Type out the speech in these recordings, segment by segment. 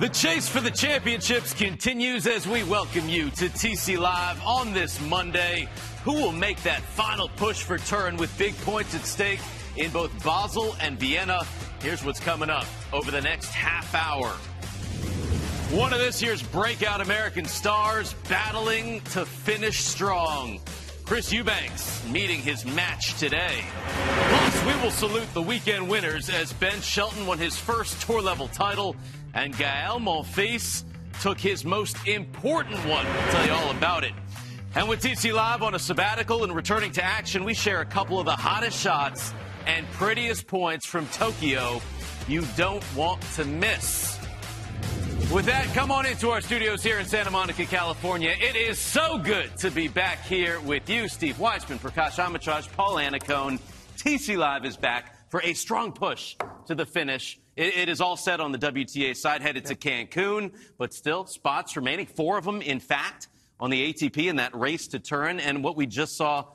The chase for the championships continues as we welcome you to TC Live on this Monday. Who will make that final push for Turin with big points at stake in both Basel and Vienna? Here's what's coming up over the next half hour. One of this year's breakout American stars battling to finish strong. Chris Eubanks meeting his match today. Plus, we will salute the weekend winners as Ben Shelton won his first tour level title and Gael Monfils took his most important one. We'll tell you all about it. And with TC Live on a sabbatical and returning to action, we share a couple of the hottest shots and prettiest points from Tokyo you don't want to miss. With that, come on into our studios here in Santa Monica, California. It is so good to be back here with you, Steve Weissman, Prakash Amritraj, Paul Annacone. TC Live is back for a strong push to the finish. It, it is all set on the WTA side, headed to Cancun, but still spots remaining, four of them, in fact, on the ATP in that race to Turin. And what we just saw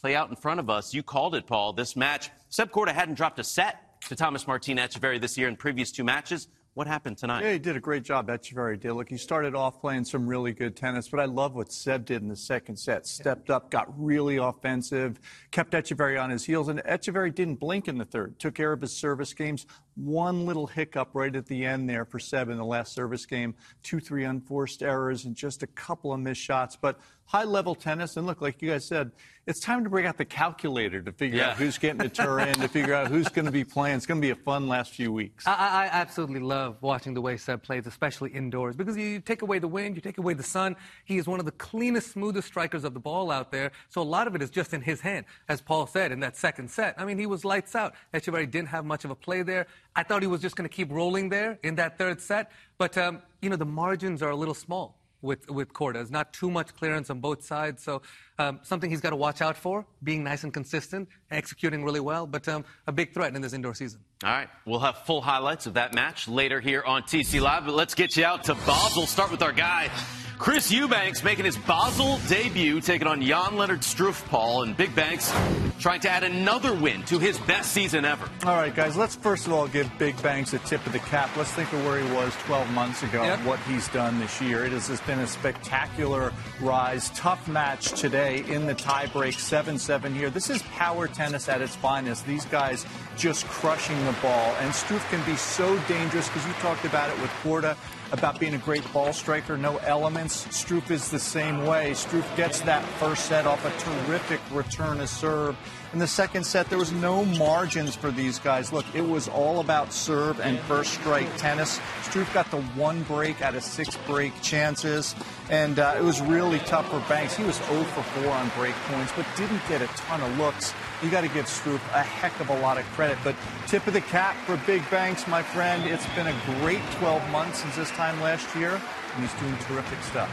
play out in front of us, you called it, Paul. This match, Seb Korda hadn't dropped a set to Thomas Martin Etcheverry this year in previous two matches. What happened tonight? Yeah, he did a great job. Etcheverry did. Look, he started off playing some really good tennis, but I love what Seb did in the second set. Stepped up, got really offensive, kept Etcheverry on his heels, and Etcheverry didn't blink in the third. Took care of his service games. One little hiccup right at the end there for Seb in the last service game. Two, three unforced errors and just a couple of missed shots. But high level tennis, and look, like you guys said, it's time to bring out the calculator to figure Yeah. out who's getting to Turin, to figure out who's going to be playing. It's going to be a fun last few weeks. I, I I absolutely love watching the way Seb plays, especially indoors, because you take away the wind, you take away the sun. He is one of the cleanest, smoothest strikers of the ball out there. So a lot of it is just in his hand, as Paul said in that second set. I mean, he was lights out. Etcheverry didn't have much of a play there. I thought he was just going to keep rolling there in that third set, but um, you know the margins are a little small with with Korda. There's not too much clearance on both sides, so um, something he's got to watch out for. Being nice and consistent, executing really well, but um, a big threat in this indoor season. All right, we'll have full highlights of that match later here on TC Live, but let's get you out to Basel. Start with our guy, Chris Eubanks, making his Basel debut, taking on Jan Lennard Struff, Paul, and Big Banks trying to add another win to his best season ever. All right, guys, let's first of all give Big Banks a tip of the cap. Let's think of where he was 12 months ago Yep. and what he's done this year. It has just been a spectacular rise. Tough match today in the tiebreak, 7 7 here. This is power tennis at its finest. These guys just crushing the ball. And Struff can be so dangerous because you talked about it with Korda about being a great ball striker, no elements. Struff is the same way. Struff gets that first set off a terrific return of serve. In the second set, there was no margins for these guys. Look, it was all about serve and first strike tennis. Struff got the one break out of six break chances, and uh, it was really tough for Banks. He was 0 for 4 on break points, but didn't get a ton of looks. You got to give Struff a heck of a lot of credit. But tip of the cap for Big Banks, my friend. It's been a great 12 months since this time last year, and he's doing terrific stuff.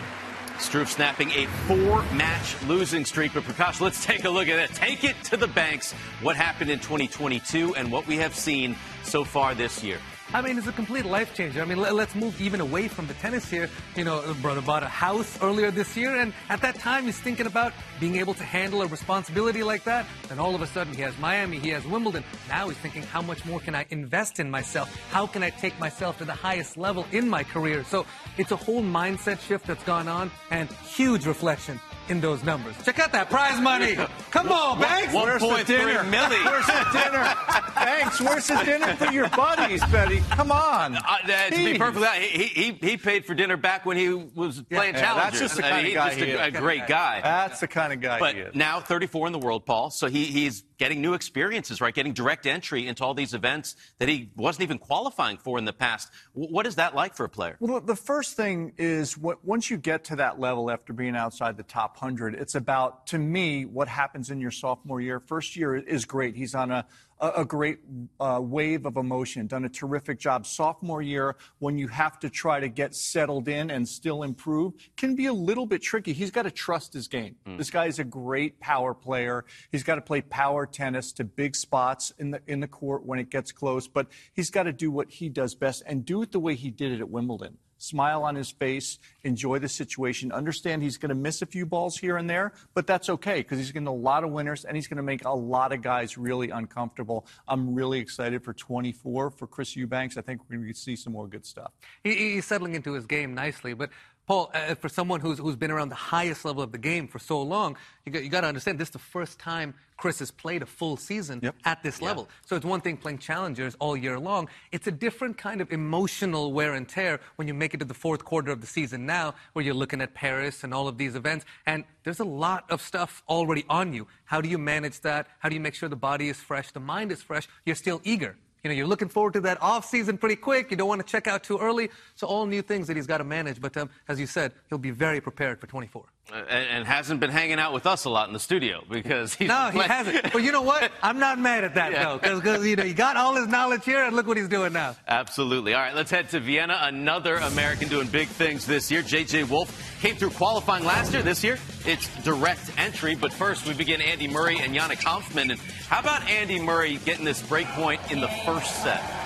Struff snapping a four-match losing streak. But Prakash, let's take a look at it. Take it to the banks. What happened in 2022 and what we have seen so far this year. I mean, it's a complete life changer. I mean, let, us move even away from the tennis here. You know, uh, brother bought a house earlier this year, and at that time, he's thinking about being able to handle a responsibility like that. Then all of a sudden, he has Miami, he has Wimbledon. Now he's thinking, how much more can I invest in myself? How can I take myself to the highest level in my career? So it's a whole mindset shift that's gone on, and huge reflection in those numbers. Check out that prize money. Come on, Banks. One Where's the point dinner? milli. Where's the dinner? Thanks. Where's the dinner for your buddies, Betty? Come on. Uh, uh, to be perfectly honest, he, he, he paid for dinner back when he was playing yeah, Challenger. that's just the kind of guy he just a, is. a great guy. That's the kind of guy But he is. now 34 in the world, Paul. So he, he's getting new experiences, right? Getting direct entry into all these events that he wasn't even qualifying for in the past. W- What is that like for a player? Well, the first thing is what, once you get to that level after being outside the top 500. It's about, to me, what happens in your sophomore year. First year is great. He's on a, a, great uh, wave of emotion, done a terrific job. Sophomore year, when you have to try to get settled in and still improve, can be a little bit tricky. He's got to trust his game. Mm. This guy is a great power player. He's got to play power tennis to big spots in the in the court when it gets close, but he's got to do what he does best and do it the way he did it at Wimbledon smile on his face, enjoy the situation, understand he's going to miss a few balls here and there, but that's okay because he's getting a lot of winners and he's going to make a lot of guys really uncomfortable. I'm really excited for 24 for Chris Eubanks. I think we're going to see some more good stuff. He, he's settling into his game nicely, but Paul, uh, for someone who's, who's been around the highest level of the game for so long, you got, you got to understand this is the first time Chris has played a full season yep. at this level. So it's one thing playing challengers all year long. It's a different kind of emotional wear and tear when you make it to the fourth quarter of the season now, where you're looking at Paris and all of these events. And there's a lot of stuff already on you. How do you manage that? How do you make sure the body is fresh, the mind is fresh? You're still eager you know, you're looking forward to that off season pretty quick. You don't want to check out too early. So all new things that he's got to manage. But um, as you said, he'll be very prepared for 24. And, and, hasn't been hanging out with us a lot in the studio because he's no, he hasn't. But you know what? I'm not mad at that yeah. though, because you know he got all his knowledge here, and look what he's doing now. Absolutely. All right, let's head to Vienna. Another American doing big things this year. J.J. Wolf came through qualifying last year. This year, it's direct entry. But first, we begin Andy Murray and Yannick Hanfmann. And how about Andy Murray getting this break point in the first set?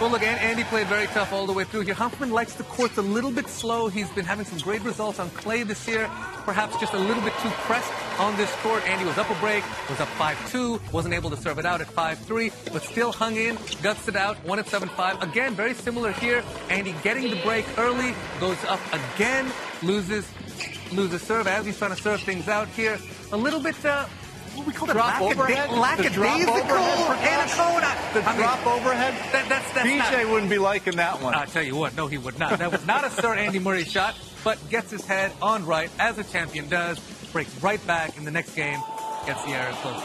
Well, look, Andy played very tough all the way through here. Hanfmann likes the courts a little bit slow. He's been having some great results on clay this year. Perhaps just a little bit too pressed on this court. Andy was up a break, was up 5-2, wasn't able to serve it out at 5-3, but still hung in, guts it out, won at 7-5. Again, very similar here. Andy getting the break early, goes up again, loses, loses serve as he's trying to serve things out here. A little bit uh, what we call drop it? overhead? Lackadaisical Annacone. The I drop mean, overhead? That, that's, that's BJ not, wouldn't be liking that one. I'll tell you what, no, he would not. That was not a Sir Andy Murray shot, but gets his head on right, as a champion does, breaks right back in the next game, gets the error close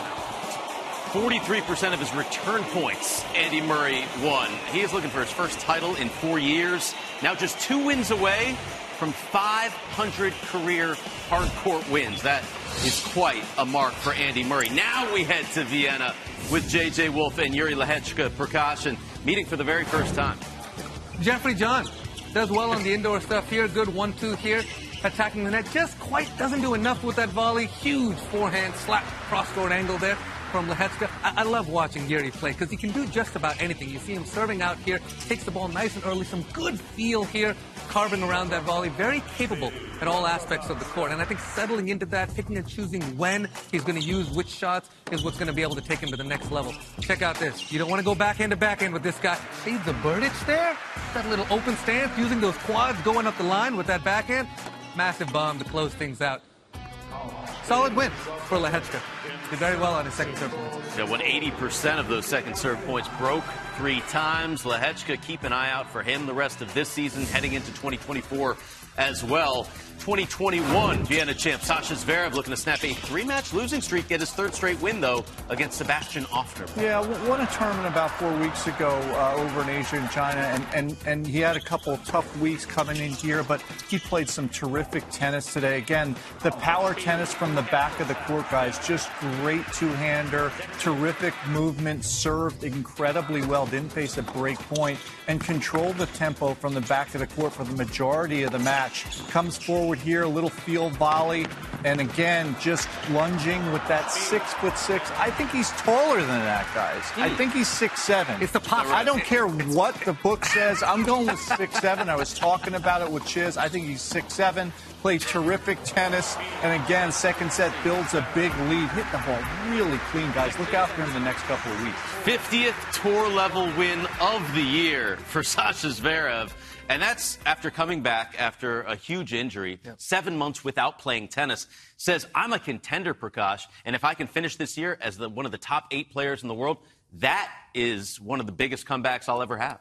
43% of his return points, Andy Murray won. He is looking for his first title in four years. Now just two wins away from 500 career hard court wins. That is quite a mark for Andy Murray. Now we head to Vienna with J.J. Wolf and Yuri Lehecka Prakash meeting for the very first time. Jeffrey John does well on the indoor stuff here. Good one-two here. Attacking the net. Just quite doesn't do enough with that volley. Huge forehand slap cross-court angle there from Lehecka. I, I love watching Yuri play because he can do just about anything. You see him serving out here, takes the ball nice and early, some good feel here, carving around that volley. Very capable at all aspects of the court. And I think settling into that, picking and choosing when he's going to use which shots is what's going to be able to take him to the next level. Check out this. You don't want to go backhand to backhand with this guy. See the Berdych there? That little open stance, using those quads, going up the line with that backhand. Massive bomb to close things out. Solid win for Lehecka. Did very well on his second serve points. Yeah, when 80% of those second serve points broke three times. Lehecka, keep an eye out for him the rest of this season, heading into 2024 as well. 2021 Vienna champ Sasha Zverev looking to snap a three-match losing streak, get his third straight win though against Sebastian Ofner. Yeah, won a tournament about four weeks ago uh, over in Asia and China, and, and and he had a couple tough weeks coming in here, but he played some terrific tennis today. Again, the power tennis from the back of the court, guys, just great two-hander, terrific movement, served incredibly well, didn't face a break point, and controlled the tempo from the back of the court for the majority of the match. Comes forward forward here, a little field volley, and again, just lunging with that six foot six. I think he's taller than that, guys. I hmm. think he's six seven. It's the pop. I don't care what the book says. I'm going with six seven. I was talking about it with Chiz. I think he's six seven. Plays terrific tennis, and again, second set builds a big lead. Hit the ball really clean, guys. Look out for him the next couple of weeks. 50th tour level win of the year for Sasha Zverev. And that's after coming back after a huge injury, yep. seven months without playing tennis. Says, I'm a contender, Prakash, and if I can finish this year as the, one of the top eight players in the world, that is one of the biggest comebacks I'll ever have.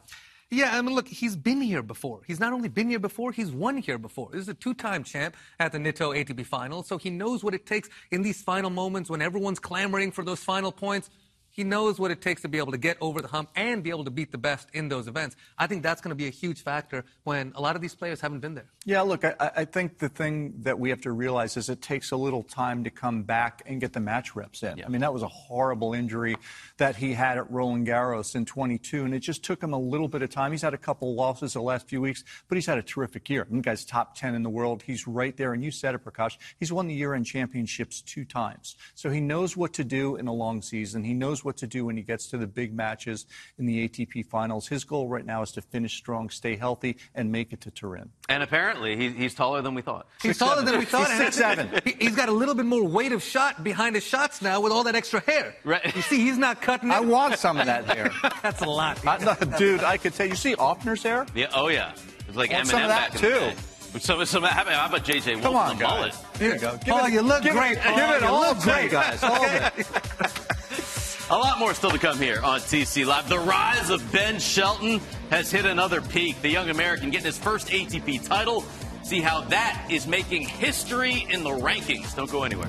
Yeah, I mean, look, he's been here before. He's not only been here before, he's won here before. This is a two-time champ at the Nitto ATP Finals, so he knows what it takes in these final moments when everyone's clamoring for those final points He knows what it takes to be able to get over the hump and be able to beat the best in those events. I think that's going to be a huge factor when a lot of these players haven't been there. Yeah, look, I, I think the thing that we have to realize is it takes a little time to come back and get the match reps in. Yeah. I mean, that was a horrible injury that he had at Roland Garros in 22, and it just took him a little bit of time. He's had a couple losses the last few weeks, but he's had a terrific year. The guy's top 10 in the world. He's right there, and you said it, Prakash. He's won the year-end championships two times, so he knows what to do in a long season. He knows what to do when he gets to the big matches in the ATP finals. His goal right now is to finish strong, stay healthy, and make it to Turin. And apparently, he, he's taller than we thought. He's six, taller seven. than we thought. He's six seven. He, has got a little bit more weight of shot behind his shots now with all that extra hair. Right. You see, he's not cutting it. I want some of that hair. That's a lot. I, dude, I could tell. You see Ofner's hair? Yeah. Oh yeah. It's like Eminem some of that too. So, so how about JJ Wolf? Come on, guys. Mullet? Here you go. Give Paul, it, you look give great. It, give it all great, guys. All of it. A lot more still to come here on TC Live. The rise of Ben Shelton has hit another peak. The young American getting his first ATP title. See how that is making history in the rankings. Don't go anywhere.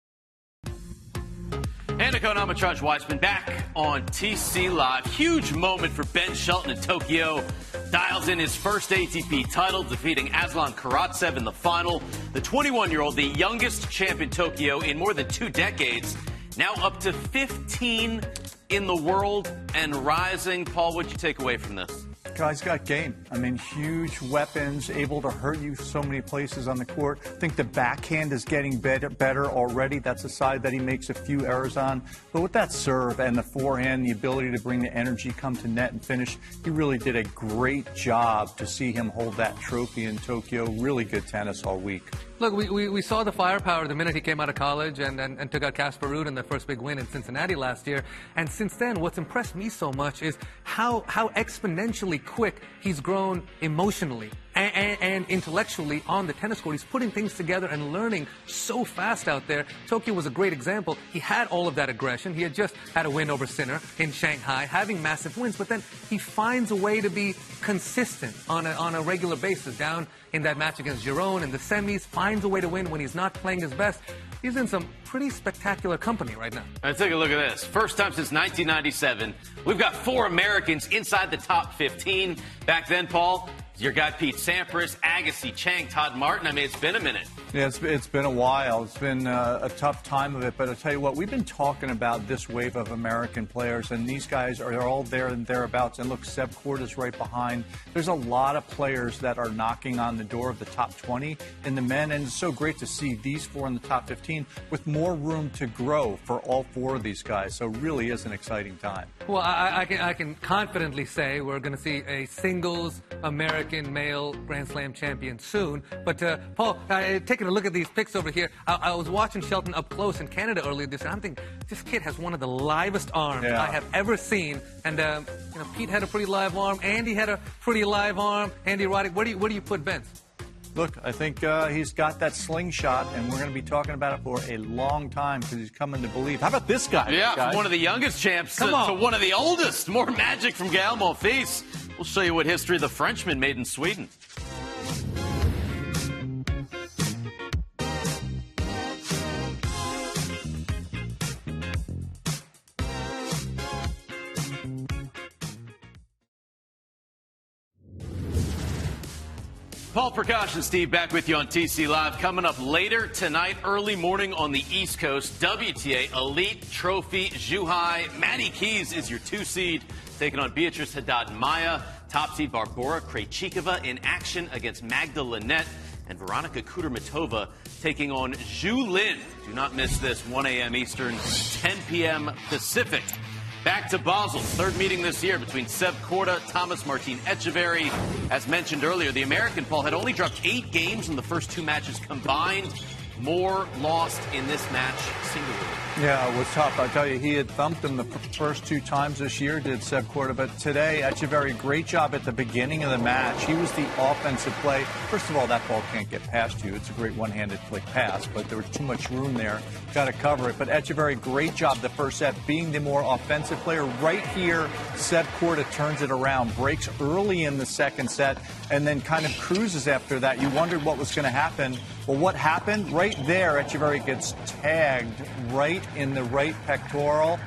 Hannah Namatraj Weissman back on TC Live. Huge moment for Ben Shelton in Tokyo. Dials in his first ATP title, defeating Aslan Karatsev in the final. The 21 year old, the youngest champ in Tokyo in more than two decades, now up to 15 in the world and rising. Paul, what'd you take away from this? Guy's got game. I mean, huge weapons, able to hurt you so many places on the court. I think the backhand is getting better, better already. That's a side that he makes a few errors on. But with that serve and the forehand, the ability to bring the energy, come to net and finish, he really did a great job to see him hold that trophy in Tokyo. Really good tennis all week. Look, we, we, we, saw the firepower the minute he came out of college and, and, and took out Casper Ruud in the first big win in Cincinnati last year. And since then, what's impressed me so much is how, how exponentially quick he's grown emotionally and, and, and, intellectually on the tennis court. He's putting things together and learning so fast out there. Tokyo was a great example. He had all of that aggression. He had just had a win over Sinner in Shanghai, having massive wins, but then he finds a way to be consistent on a, on a regular basis. Down in that match against Giron in the semis, finds a way to win when he's not playing his best. He's in some pretty spectacular company right now. Let's take a look at this. First time since 1997, we've got four Americans inside the top 15. Back then, Paul, your guy Pete Sampras, Agassi, Chang, Todd Martin. I mean, it's been a minute. Yeah, it's, it's been a while. It's been uh, a tough time of it. But I'll tell you what, we've been talking about this wave of American players, and these guys are all there and thereabouts. And look, Seb Court is right behind. There's a lot of players that are knocking on the door of the top 20 in the men, and it's so great to see these four in the top 15 with more room to grow for all four of these guys. So really is an exciting time. Well, I, I can, I can confidently say we're going to see a singles American male Grand Slam champion soon. But uh, Paul, uh, taking a look at these pics over here, I, I, was watching Shelton up close in Canada earlier this year. I'm thinking this kid has one of the livest arms yeah. I have ever seen. And um, you know, Pete had a pretty live arm. Andy had a pretty live arm. Andy Roddick, where do you where do you put Vince? Look, I think uh, he's got that slingshot, and we're going to be talking about it for a long time because he's coming to believe. How about this guy? Yeah, one of the youngest champs to, to, one of the oldest. More magic from Gael Monfils. We'll show you what history the Frenchman made in Sweden. Paul Prakash and Steve back with you on TC Live. Coming up later tonight, early morning on the East Coast, WTA Elite Trophy Zhuhai. Maddie Keys is your two seed taking on Beatriz Haddad Maia. Top seed Barbora Krejcikova in action against Magda Linette. And Veronika Kudermetova taking on Zhu Lin. Do not miss this, 1 a.m. Eastern, 10 p.m. Pacific. Back to Basel, third meeting this year between Seb Korda, Thomas Martin Etcheverry. As mentioned earlier, the American Paul had only dropped eight games in the first two matches combined. more lost in this match singularly. Yeah, it was tough. I tell you, he had thumped him the first two times this year, did Seb Korda. But today, Etcheverry, great job at the beginning of the match. He was the offensive play. First of all, that ball can't get past you. It's a great one-handed flick pass, but there was too much room there. Got to cover it. But Etcheverry, great job the first set, being the more offensive player. Right here, Seb Korda turns it around, breaks early in the second set, and then kind of cruises after that. You wondered what was going to happen. Well, what happened? Right there, Etcheverry gets tagged right in the right pectoral.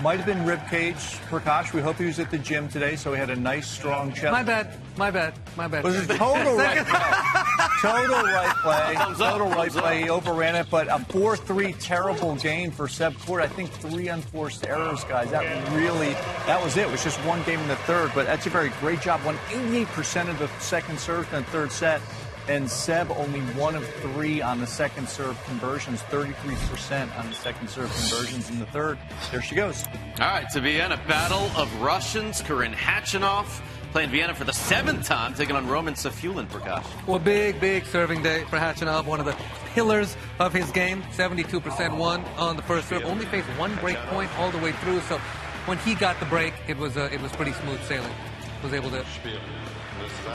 Might have been rib cage. Prakash, we hope he was at the gym today, so he had a nice, strong chest. My bad. My bad. My bad. It was a total right play. Total right play. Total right play. He overran it, but a 4-3 terrible game for Seb Korda. I think three unforced errors, guys. That really, that was it. It was just one game in the third, but that's a very great job. Won 88% of the second serve in the third set. And Seb only one of three on the second serve conversions, 33% on the second serve conversions in the third. There she goes. All right, to Vienna, battle of Russians. Karen Khachanov playing Vienna for the seventh time, taking on Roman Safiullin, Prakash. Well, big, big serving day for Khachanov, one of the pillars of his game. 72% won on the first serve. Only faced one break point all the way through. So when he got the break, it was uh, it was pretty smooth sailing. Was able to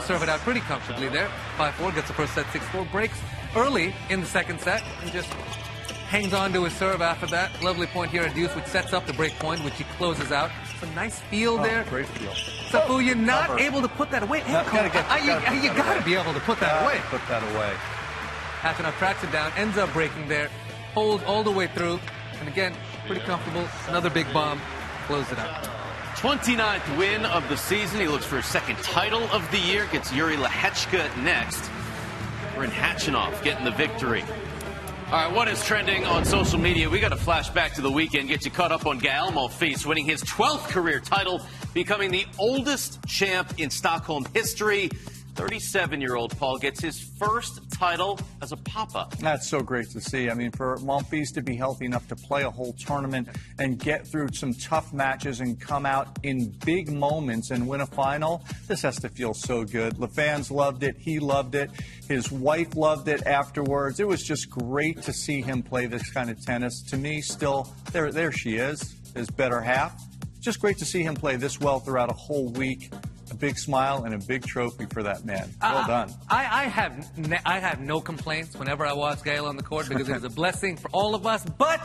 serve it out pretty comfortably there. 5-4 gets the first set 6-4. Breaks early in the second set and just hangs on to his serve after that. Lovely point here at deuce, which sets up the break point, which he closes out. Some nice feel there. Oh, great feel. Safu, you're not Cover. able to put that away. Gotta get- Uh, you, gotta you gotta away. be able to put that away. Put that away. Khachanov tracks it down, ends up breaking there, holds all the way through, and again, pretty comfortable. Another big bomb, close it out. 29th win of the season. He looks for his second title of the year. Gets Yuri Lehecka next. Karen Khachanov getting the victory. All right, what is trending on social media? We got to flash back to the weekend, get you caught up on Gael Monfils winning his 12th career title, becoming the oldest champ in Stockholm history. 37-year-old Paul gets his first title as a papa. That's so great to see. I mean, for Monfils to be healthy enough to play a whole tournament and get through some tough matches and come out in big moments and win a final, this has to feel so good. The fans loved it. He loved it. His wife loved it afterwards. It was just great to see him play this kind of tennis. To me, still, there, there she is, his better half. Just great to see him play this well throughout a whole week. A big smile and a big trophy for that man. Well Uh, done. I, I have ne- I have no complaints whenever I watch Gael on the court because it was a blessing for all of us. But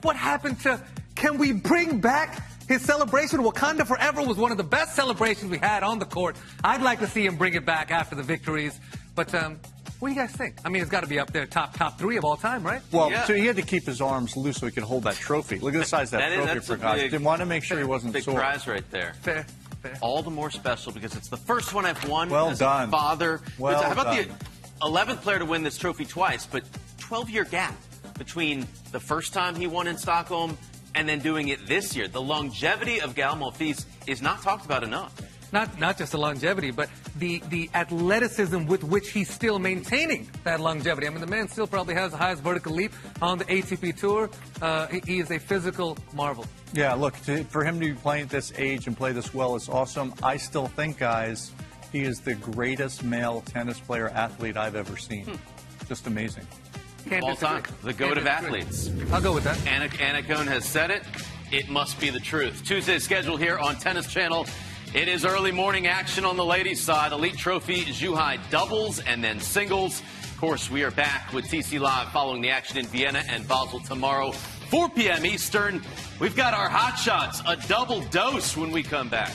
what happened to? Can we bring back his celebration? Wakanda Forever was one of the best celebrations we had on the court. I'd like to see him bring it back after the victories. But um, what do you guys think? I mean, it's got to be up there, top top three of all time, right? Well, Yeah. so he had to keep his arms loose so he could hold that trophy. Look at the size of that, That is- trophy that's for a gosh. Didn't want to make sure he wasn't Big sore. prize right there. Fair, all the more special because it's the first one I've won Well as done. a father. Well How about done. the 11th player to win this trophy twice, but 12 year gap between the first time he won in Stockholm and then doing it this year. The longevity of Gael Monfils is not talked about enough. Not not just the longevity, but the the athleticism with which he's still maintaining that longevity. I mean, the man still probably has the highest vertical leap on the ATP tour. Uh, he, he is a physical marvel. Yeah, look, to, for him to be playing at this age and play this well is awesome. I still think, guys, he is the greatest male tennis player athlete I've ever seen. Just amazing. Can't All disagree. time, the Can't goat of disagree. athletes. I'll go with that. Anna, Annacone has said it. It must be the truth. Tuesday's schedule here on Tennis Channel. It is early morning action on the ladies' side. Elite Trophy, Zhuhai doubles, and then singles. Of course, we are back with TC Live following the action in Vienna and Basel tomorrow, 4 p.m. Eastern. We've got our hot shots, a double dose when we come back.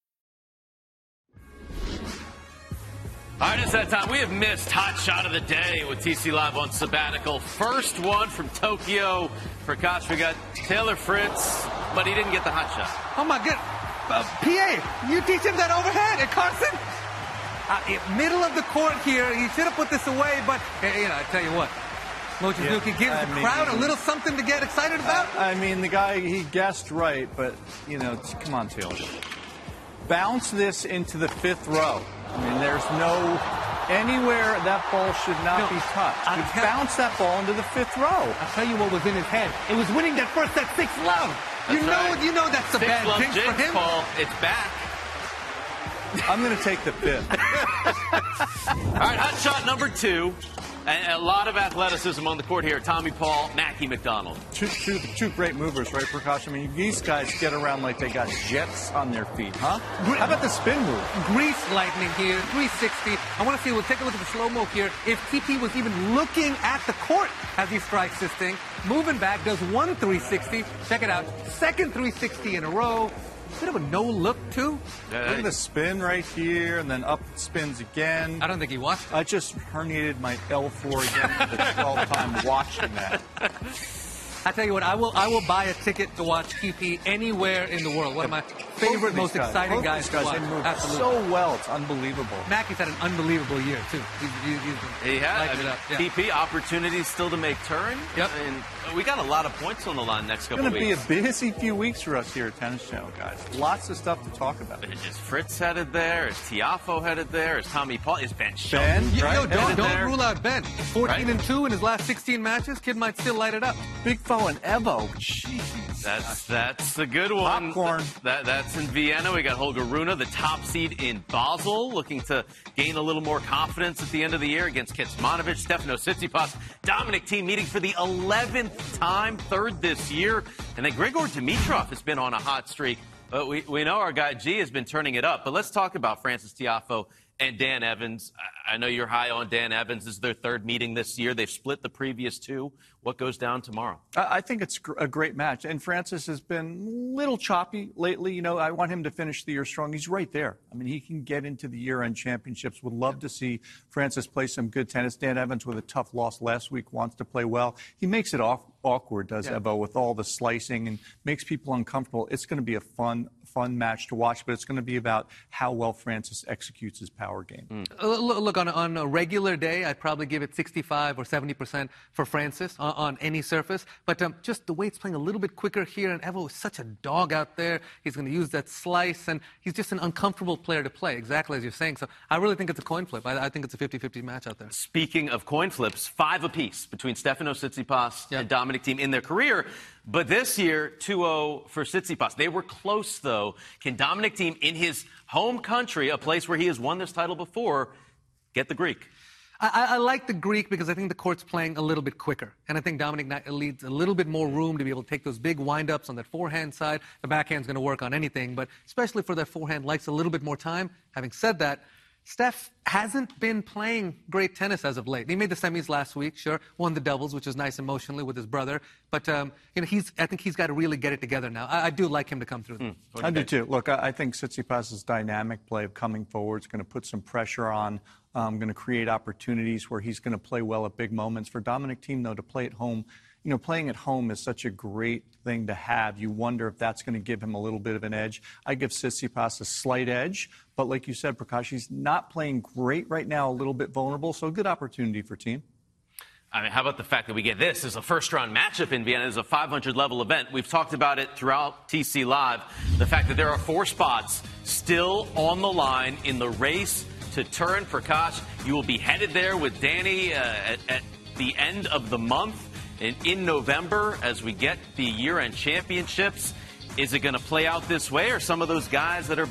All right, it's that time. We have missed Hot Shot of the Day with TC Live on sabbatical. First one from Tokyo. For Prakash, we got Taylor Fritz, but he didn't get the hot shot. Oh my good. uh, PA, you teach him that overhead. And Carson, uh, middle of the court here, he should have put this away, but, uh, you know, I tell you what, Mochizuki yeah, gives I the mean, crowd a little something to get excited about. I mean, the guy, he guessed right, but, you know, come on, Taylor. Bounce this into the fifth row. I mean, there's no anywhere that ball should not no, be touched. You bounce that ball into the fifth row. I'll tell you what was in his head. It was winning that first, that sixth love. That's you know, right. you know that's a Six bad jinx for him. Paul, it's back. I'm going to take the fifth. All right, hot shot number two. And a lot of athleticism on the court here. Tommy Paul, Mackie McDonald. Two, two, two great movers, right, Prakash? I mean, these guys get around like they got jets on their feet, huh? How about the spin move? Grease lightning here, 360. I want to see, we'll take a look at the slow-mo here. If TP was even looking at the court as he strikes this thing, moving back, does one 360. Check it out. Second 360 in a row bit of a no look too. Yeah, Look at the spin right here, and then up spins again. I don't think he watched. It. I just herniated my L4 again for the 12th time watching that. I tell you what, I will I will buy a ticket to watch TP anywhere in the world. One of my favorite, most guys, exciting guys, guys, to watch. They Absolutely. so well, it's unbelievable. Mackie's had an unbelievable year too. He's, he's, he's he has. I mean, yeah. TP opportunities still to make turn. Yep. And we got a lot of points on the line next couple weeks. It's going to be a busy few weeks for us here at Tennis Channel, guys. Lots of stuff to talk about. Is Fritz headed there? Is Tiafoe headed there? Is Tommy Paul? Is Ben Shelton? Ben, right? Yo, don't, don't rule out Ben. 14 right? and 2 in his last 16 matches. Kid might still light it up. Big Foe and Evo. Jeez. That's that's a good one. Popcorn. That, that's in Vienna. We got Holger Rune, the top seed in Basel, looking to gain a little more confidence at the end of the year against Kecmanovic, Stefano Tsitsipas, Dominic Thiem meeting for the 11th time, third this year. And then Grigor Dimitrov has been on a hot streak. But we, we know our guy G has been turning it up. But let's talk about Francis Tiafoe and Dan Evans. I know you're high on Dan Evans. This is their third meeting this year. They've split the previous two. What goes down tomorrow? I think it's a great match. And Francis has been a little choppy lately. You know, I want him to finish the year strong. He's right there. I mean, he can get into the year-end championships. Would love to see Francis play some good tennis. Dan Evans, with a tough loss last week, wants to play well. He makes it off, awkward, does yeah. Evo, with all the slicing and makes people uncomfortable. It's going to be a fun, fun match to watch, but it's going to be about how well Francis executes his power game. Mm. Look, on, on a regular day, I'd probably give it 65 or 70 percent for Francis on, on, any surface. But um, just the way it's playing a little bit quicker here, and Evo is such a dog out there. He's going to use that slice, and he's just an uncomfortable player to play, exactly as you're saying. So I really think it's a coin flip. I, I think it's a 50-50 match out there. Speaking of coin flips, five apiece between Stefano Tsitsipas yep. and Dominic Thiem in their career. But this year, 2-0 for Tsitsipas. They were close, though. Can Dominic Thiem, in his home country, a place where he has won this title before, get the Greek? I, I, like the Greek because I think the court's playing a little bit quicker. And I think Dominic leads a little bit more room to be able to take those big windups on that forehand side. The backhand's going to work on anything, but especially for that forehand, likes a little bit more time. Having said that, Steph hasn't been playing great tennis as of late. He made the semis last week, sure, won the doubles, which was nice emotionally with his brother. But um, you know, he's I think he's got to really get it together now. I, I do like him to come through. Mm. I do too. Look, I, I think Tsitsipas's dynamic play of coming forward is going to put some pressure on. Um, going to create opportunities where he's going to play well at big moments. For Dominic Thiem, though, to play at home you know, playing at home is such a great thing to have. You wonder if that's going to give him a little bit of an edge. I give Tsitsipas a slight edge, but like you said, Prakash, he's not playing great right now, a little bit vulnerable, so good opportunity for Thiem. I mean, how about the fact that we get this as a first round matchup in Vienna as a 500 level event? We've talked about it throughout TC Live. The fact that there are four spots still on the line in the race to Turin Prakash. You will be headed there with Danny uh, at, at the end of the month. And in November, as we get the year end championships, is it going to play out this way, or some of those guys that are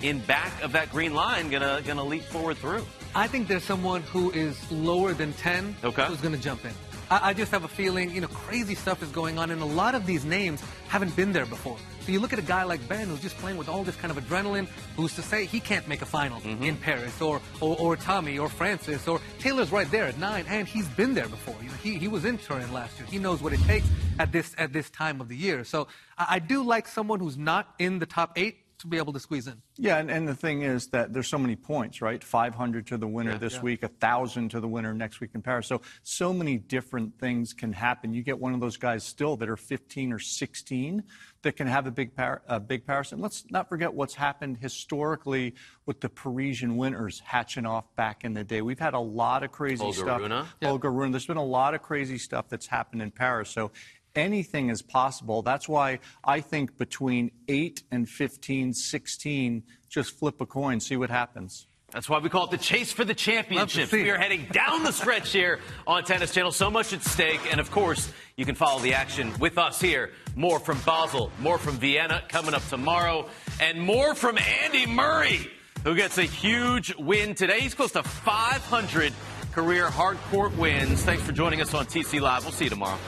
in back of that green line gonna gonna leap forward through? I think there's someone who is lower than 10 okay. who's going to jump in. I, I, just have a feeling, you know, crazy stuff is going on, and a lot of these names haven't been there before. So you look at a guy like Ben who's just playing with all this kind of adrenaline, who's to say he can't make a final mm-hmm. in Paris, or, or, or Tommy, or Francis or Taylor's right there at nine, and he's been there before. You know, he, he was in Turin last year. He knows what it takes at this at this time of the year. So I, I do like someone who's not in the top eight to be able to squeeze in. Yeah, and, and the thing is that there's so many points, right? 500 to the winner Yeah, this yeah. week, 1,000 to the winner next week in Paris. So, so many different things can happen. You get one of those guys still that are 15 or 16 that can have a big, par- a big Paris. And let's not forget what's happened historically with the Parisian winners Khachanov back in the day. We've had a lot of crazy Holger stuff. Rune. Holger Rune. There's been a lot of crazy stuff that's happened in Paris. So anything is possible. That's why I think between 8 and 15, 16, just flip a coin, see what happens. That's why we call it the chase for the championship. see it. We are heading down the stretch here on Tennis Channel. So much at stake. And of course, you can follow the action with us here. More from Basel, more from Vienna coming up tomorrow, and more from Andy Murray, who gets a huge win today. He's close to 500 career hard court wins. Thanks for joining us on TC Live. We'll see you tomorrow.